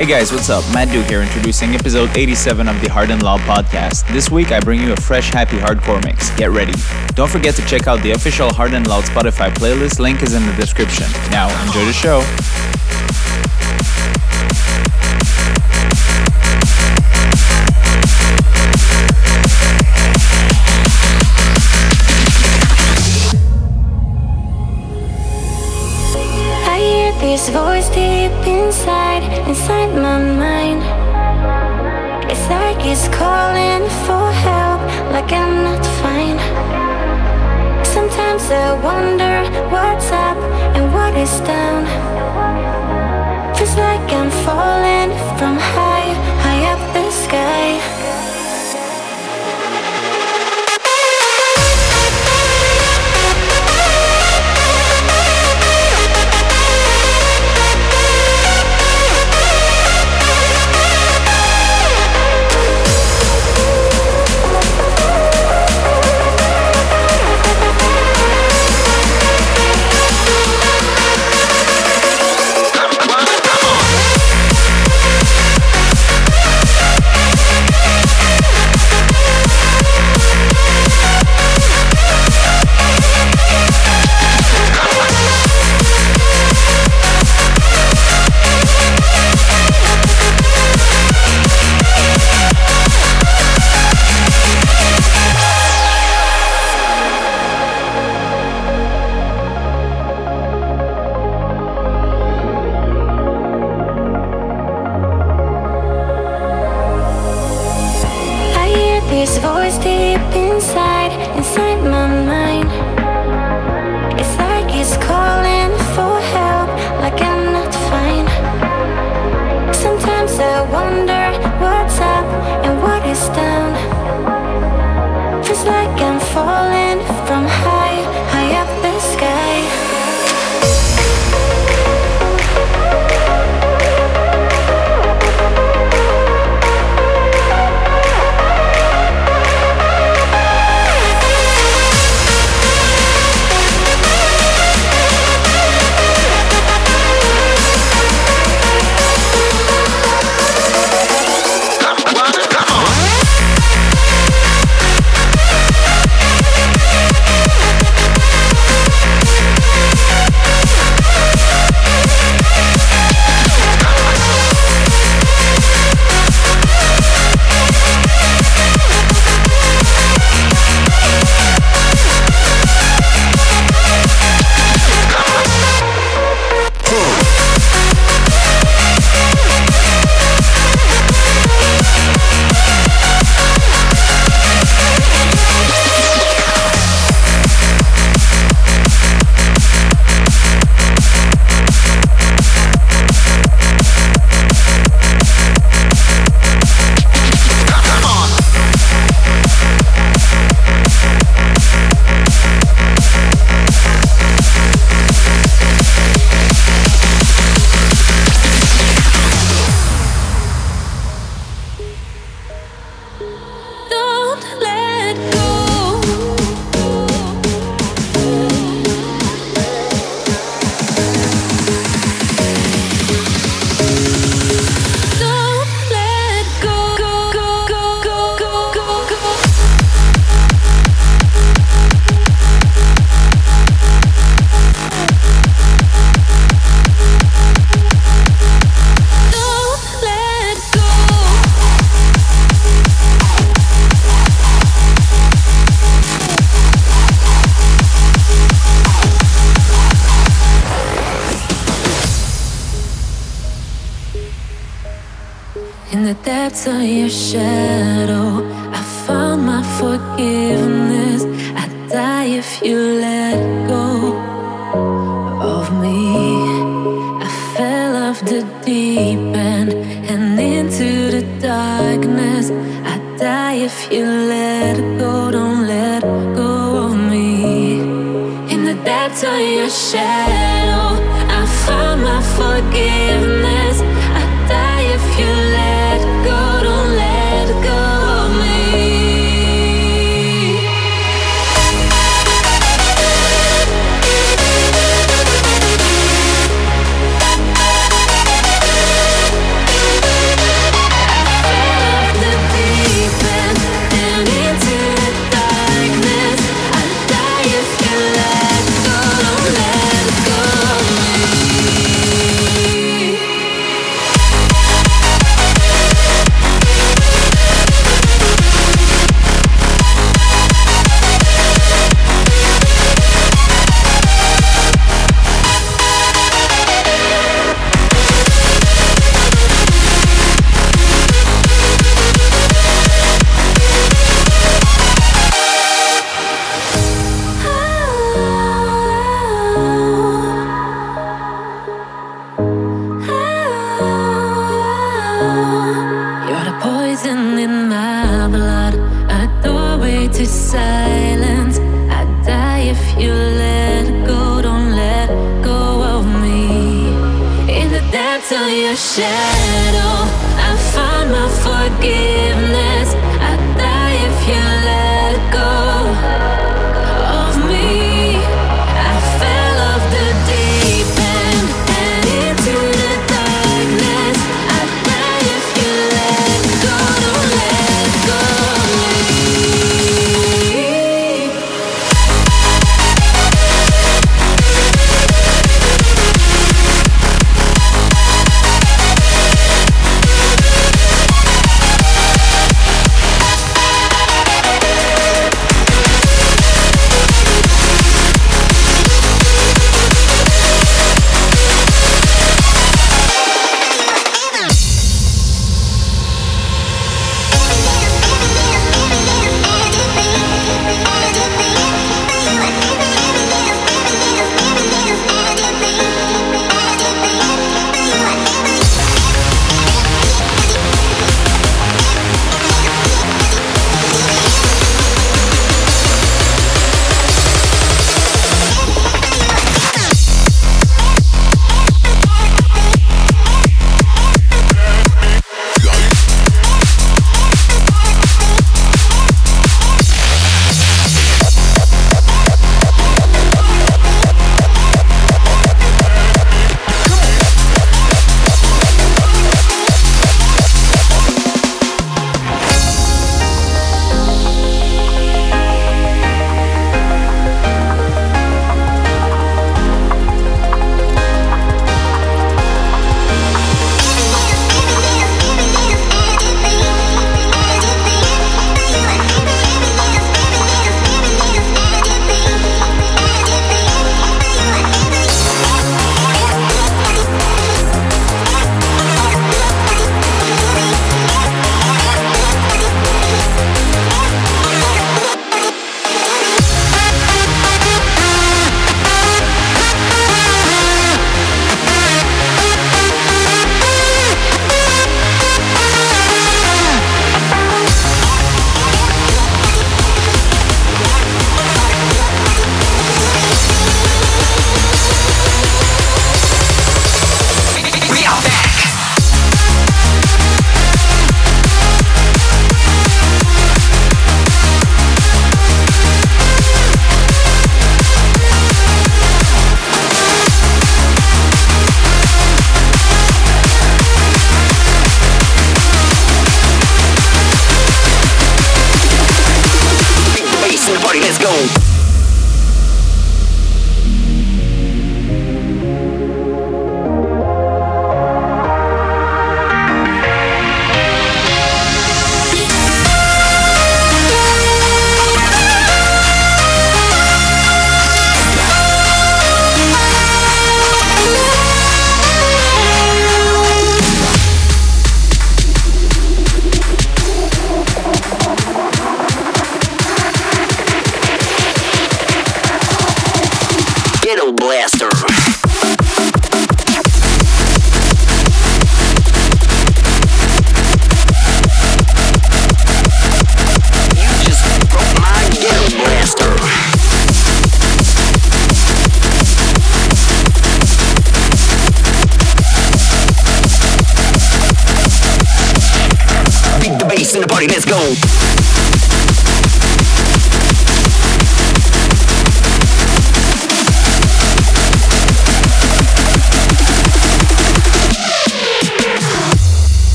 Hey guys, what's up? Matt Duke here introducing episode 87 of the Hard and Loud podcast. This week I bring you a fresh, happy hardcore mix. Get ready. Don't forget to check out the official Hard and Loud Spotify playlist, link is in the description. Now, enjoy the show. This voice deep inside, inside my mind. It's like it's calling for help, like I'm not fine. Sometimes I wonder what's up and what is down. Feels like I'm falling from high, high up the sky.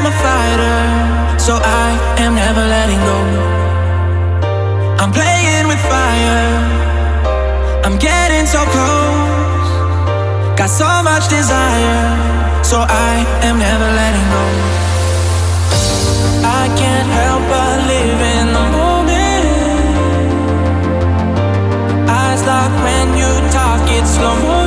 I'm a fighter, so I am never letting go. I'm playing with fire, I'm getting so close. Got so much desire, so I am never letting go. I can't help but live in the moment. Eyes locked when you talk, it's slow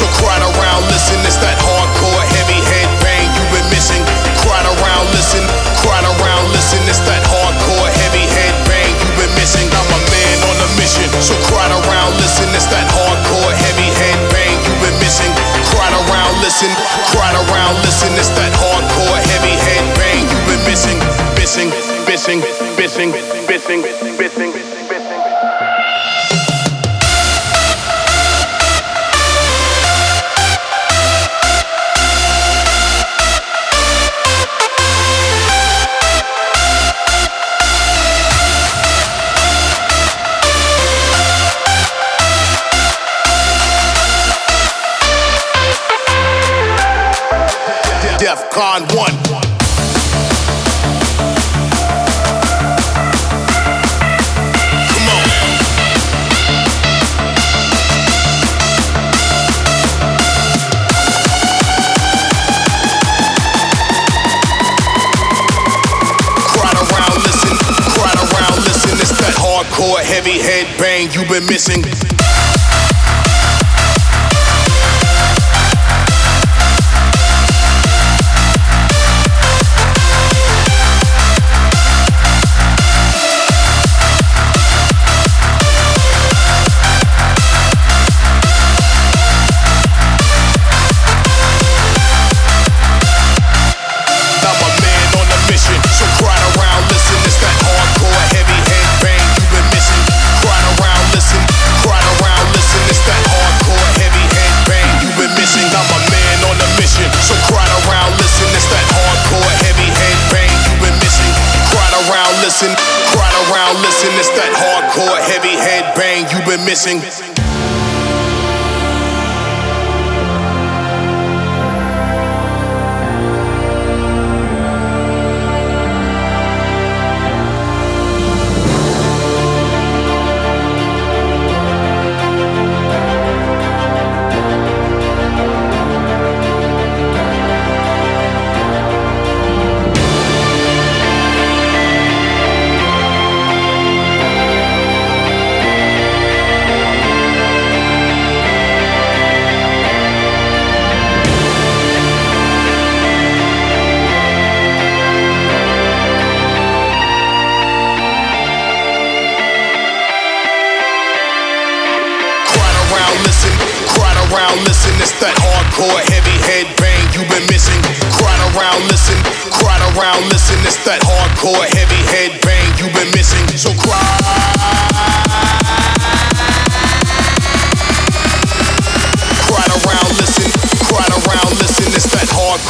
So crowd around, listen, it's that hardcore heavy head bang you've been missing. Crowd around, listen, crowd around, listen, it's that hardcore heavy head bang you've been missing. I'm a man on a mission. So crowd around, listen, it's that hardcore heavy head bang you've been missing. Crowd around, listen, crowd around, listen, it's that hardcore heavy head bang you've been missing, missing, missing, missing, missing, missing, missing. You've been missing. That hardcore heavy head bang you've been missing.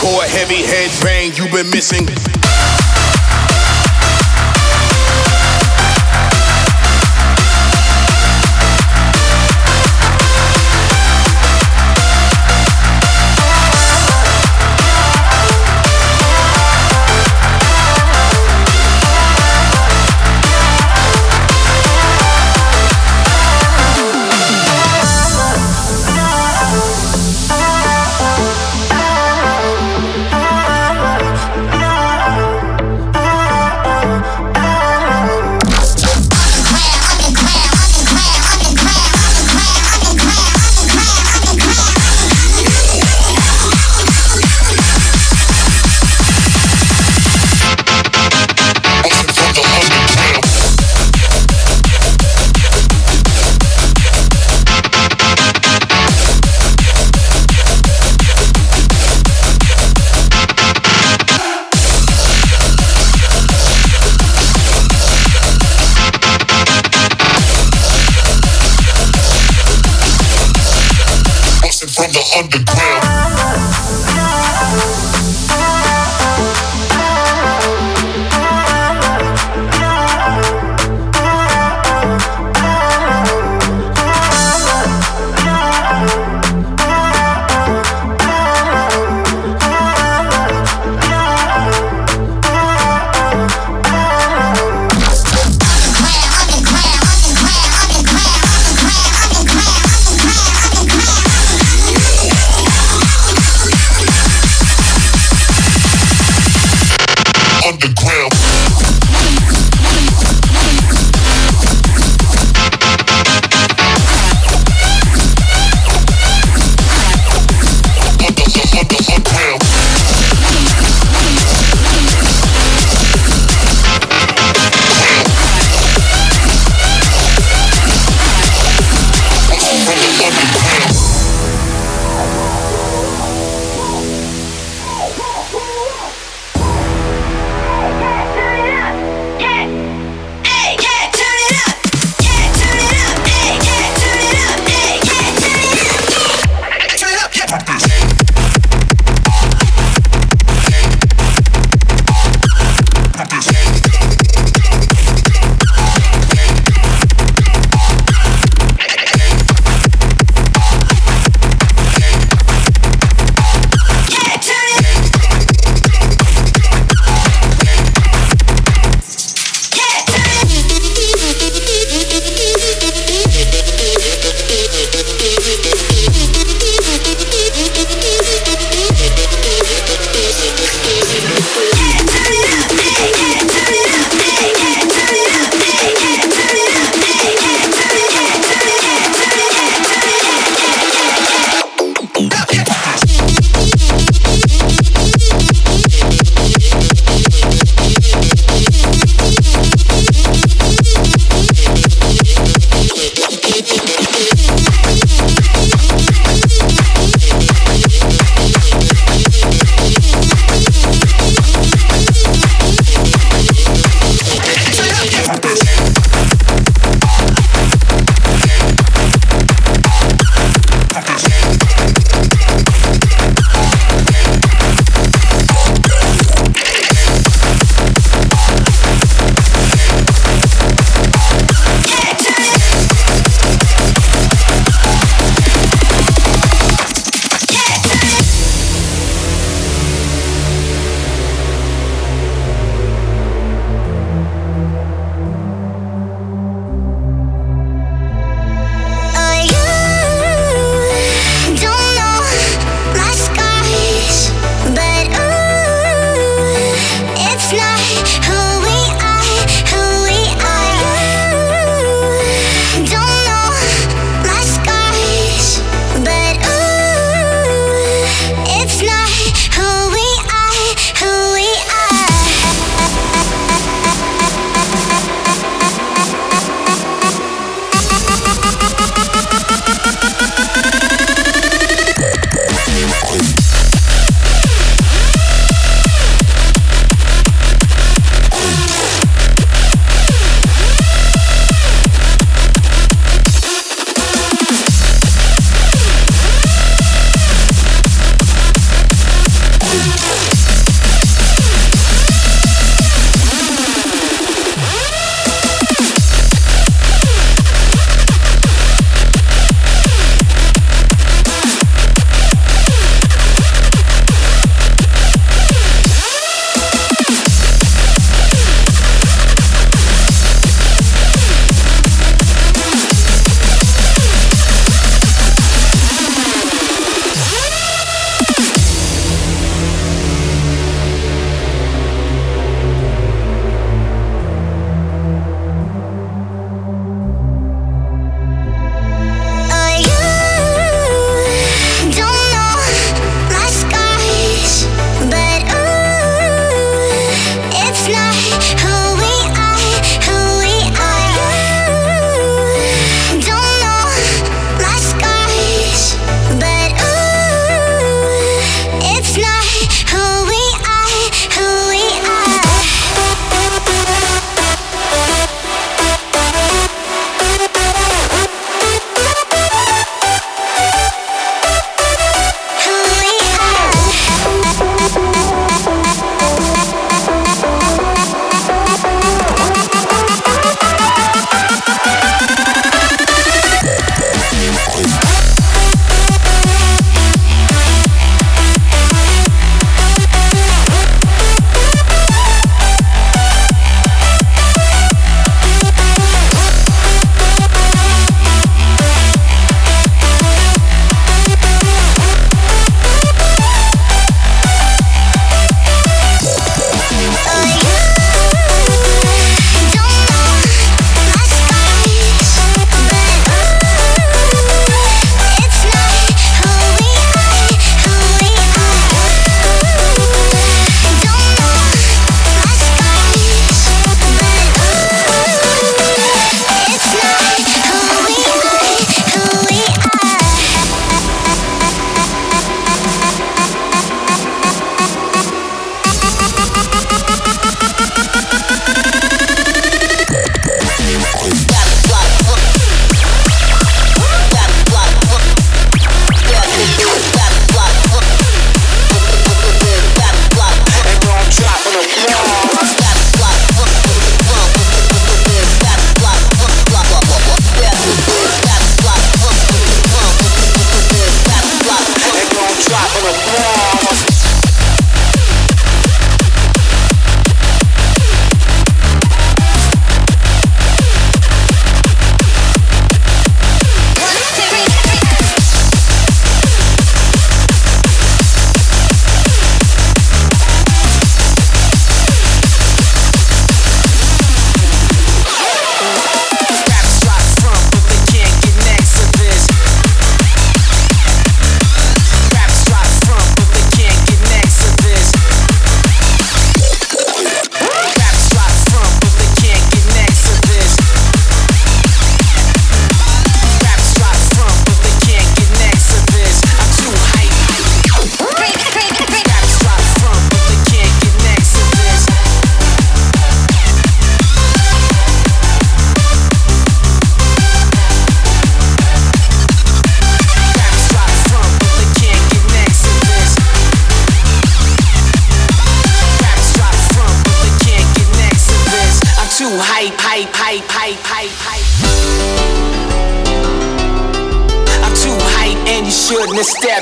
Hardcore heavy head bang you've been missing. underground.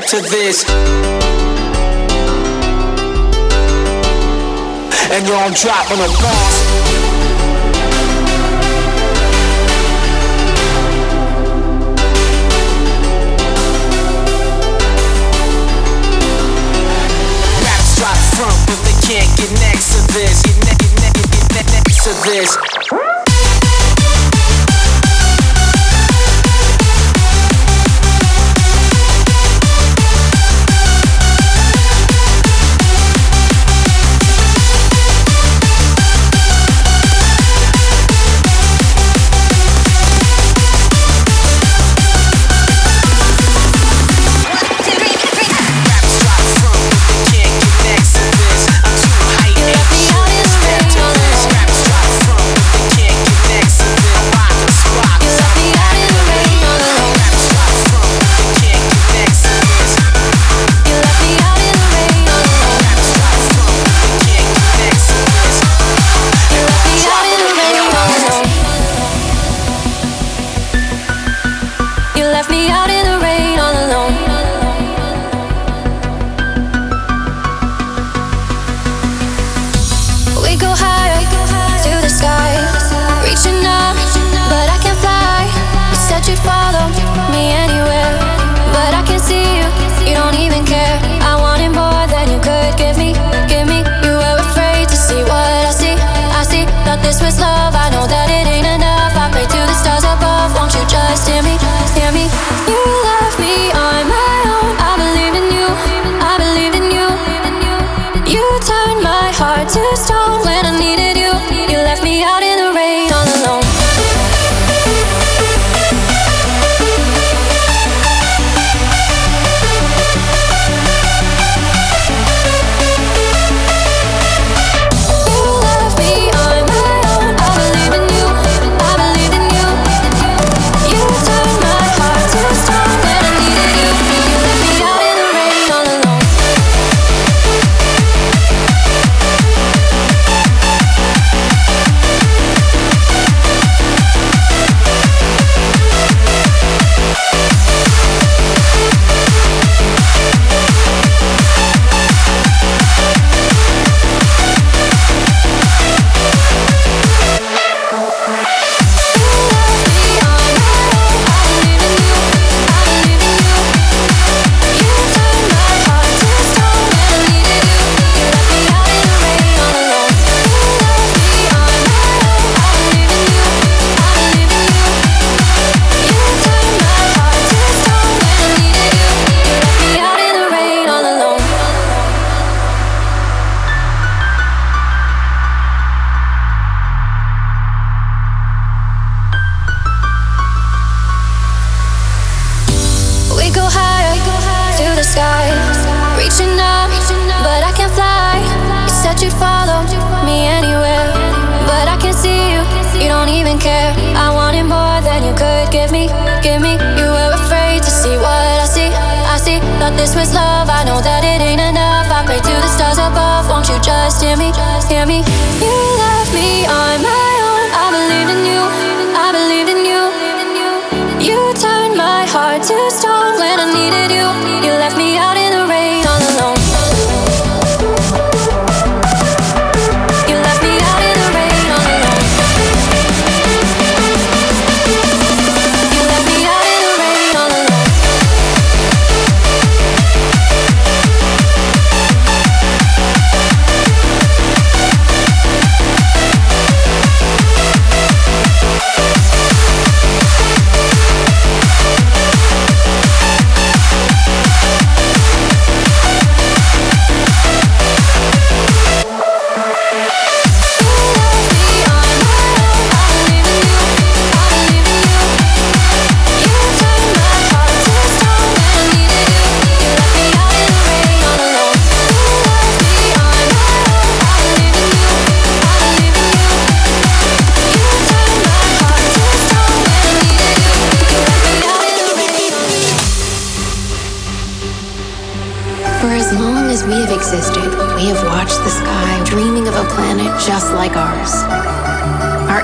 To this. And yo, I'm dropping a bombs. but they can't get next to this. Get, ne- get, ne- get, get next to this.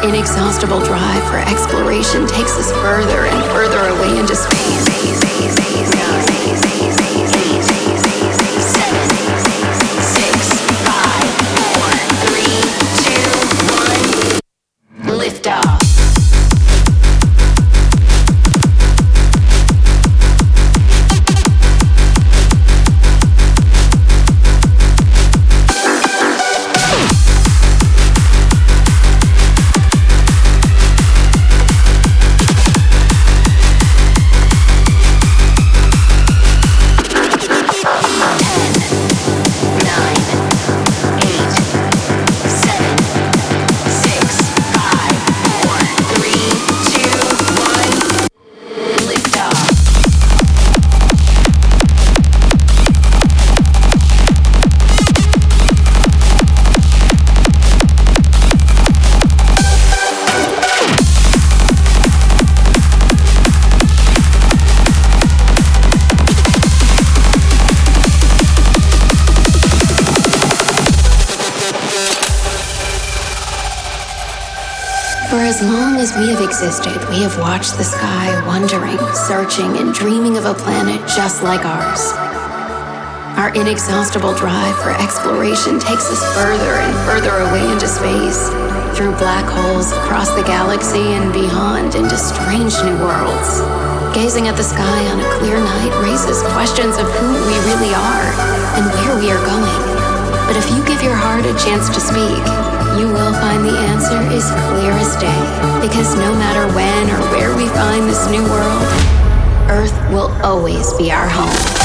Inexhaustible drive for exploration takes us further and further away into space. space, space, space we have watched the sky, wondering, searching, and dreaming of a planet just like ours. Our inexhaustible drive for exploration takes us further and further away into space, through black holes, across the galaxy, and beyond into strange new worlds. Gazing at the sky on a clear night raises questions of who we really are and where we are going. But if you give your heart a chance to speak, you will find the answer is clear as day. Because no matter when or where we find this new world, Earth will always be our home.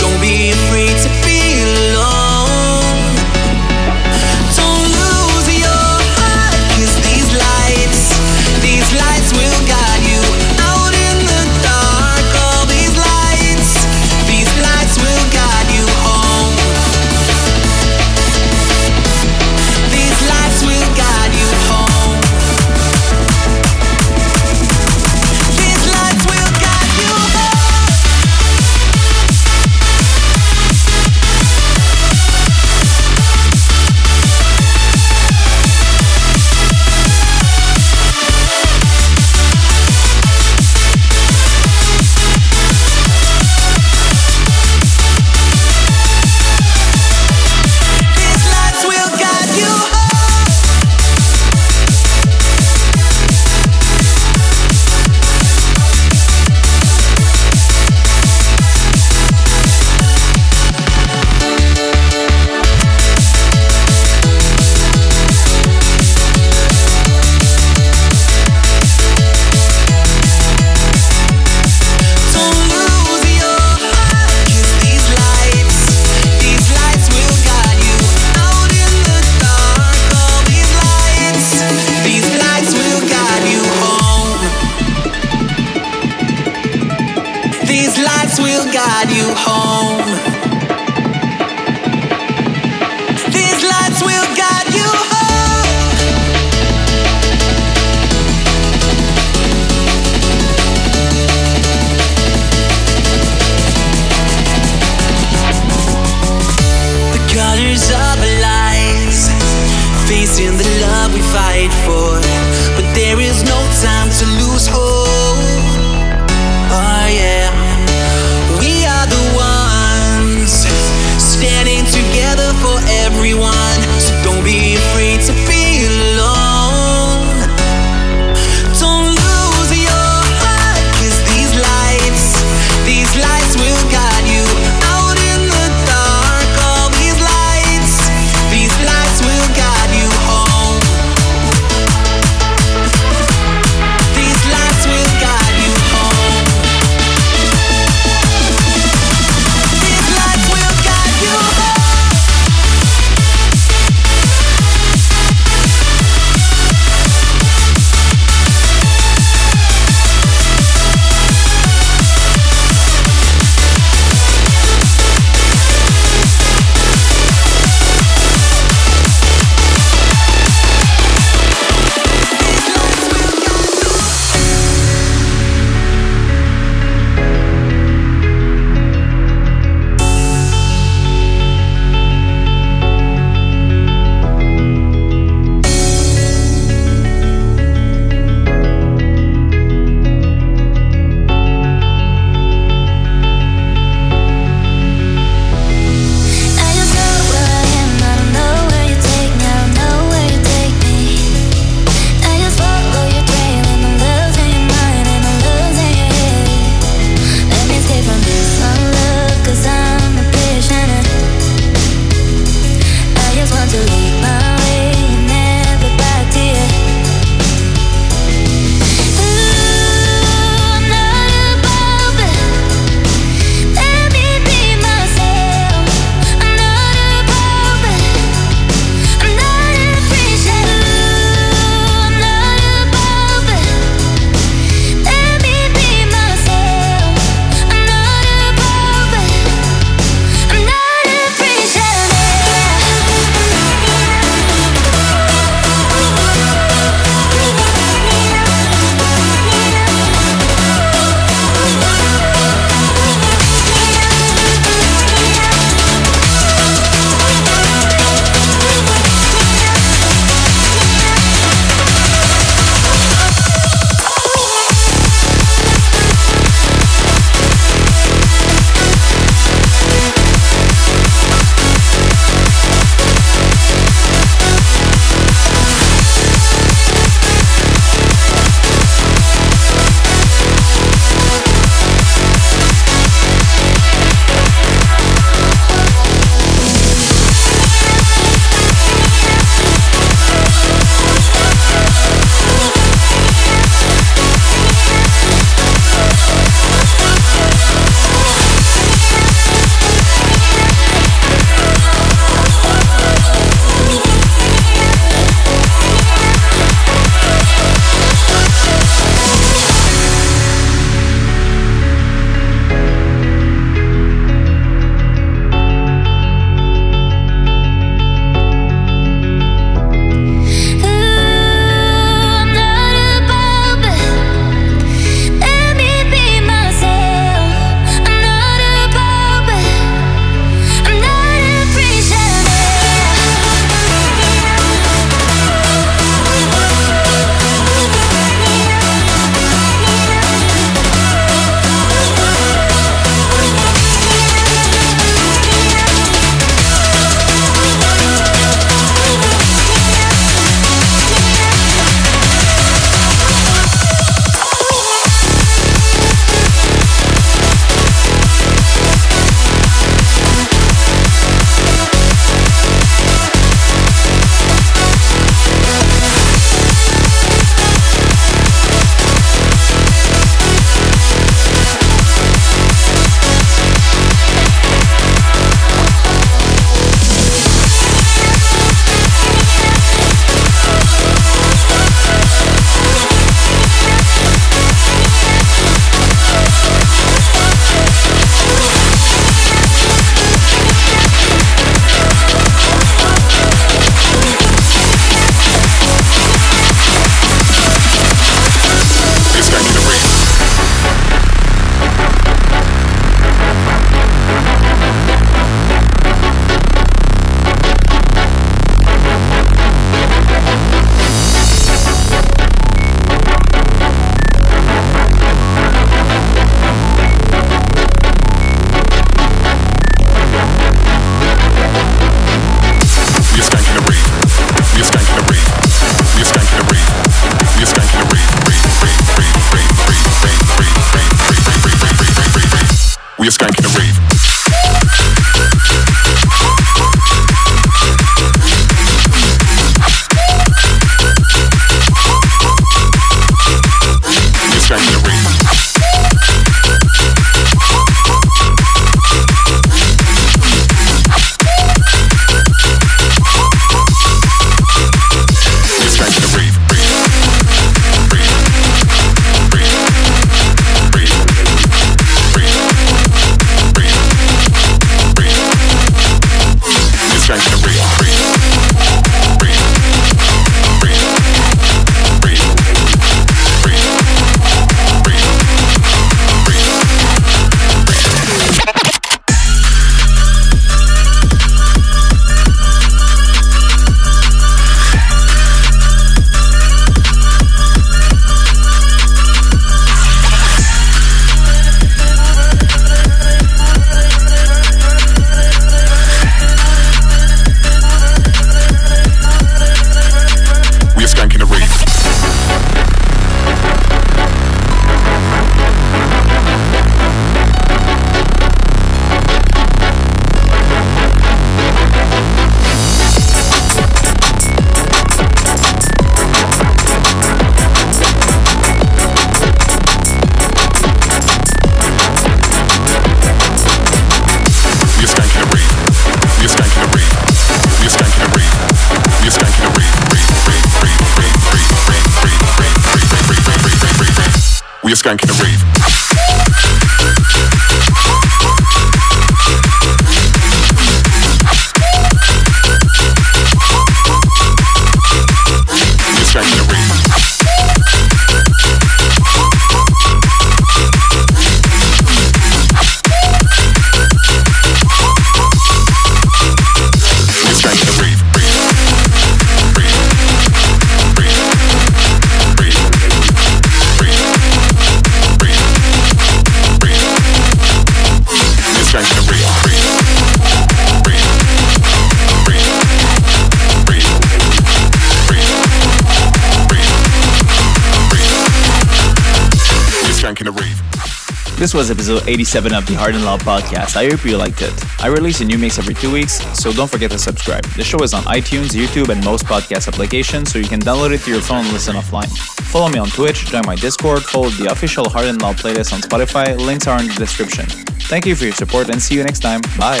This was episode 87 of the Hard and Loud podcast. I hope you liked it. I release a new mix every two weeks, so don't forget to subscribe. The show is on iTunes, YouTube, and most podcast applications, so you can download it to your phone and listen offline. Follow me on Twitch, join my Discord, follow the official Hard and Loud playlist on Spotify. Links are in the description. Thank you for your support and see you next time. Bye.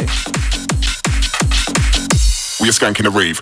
We are skanking the rave.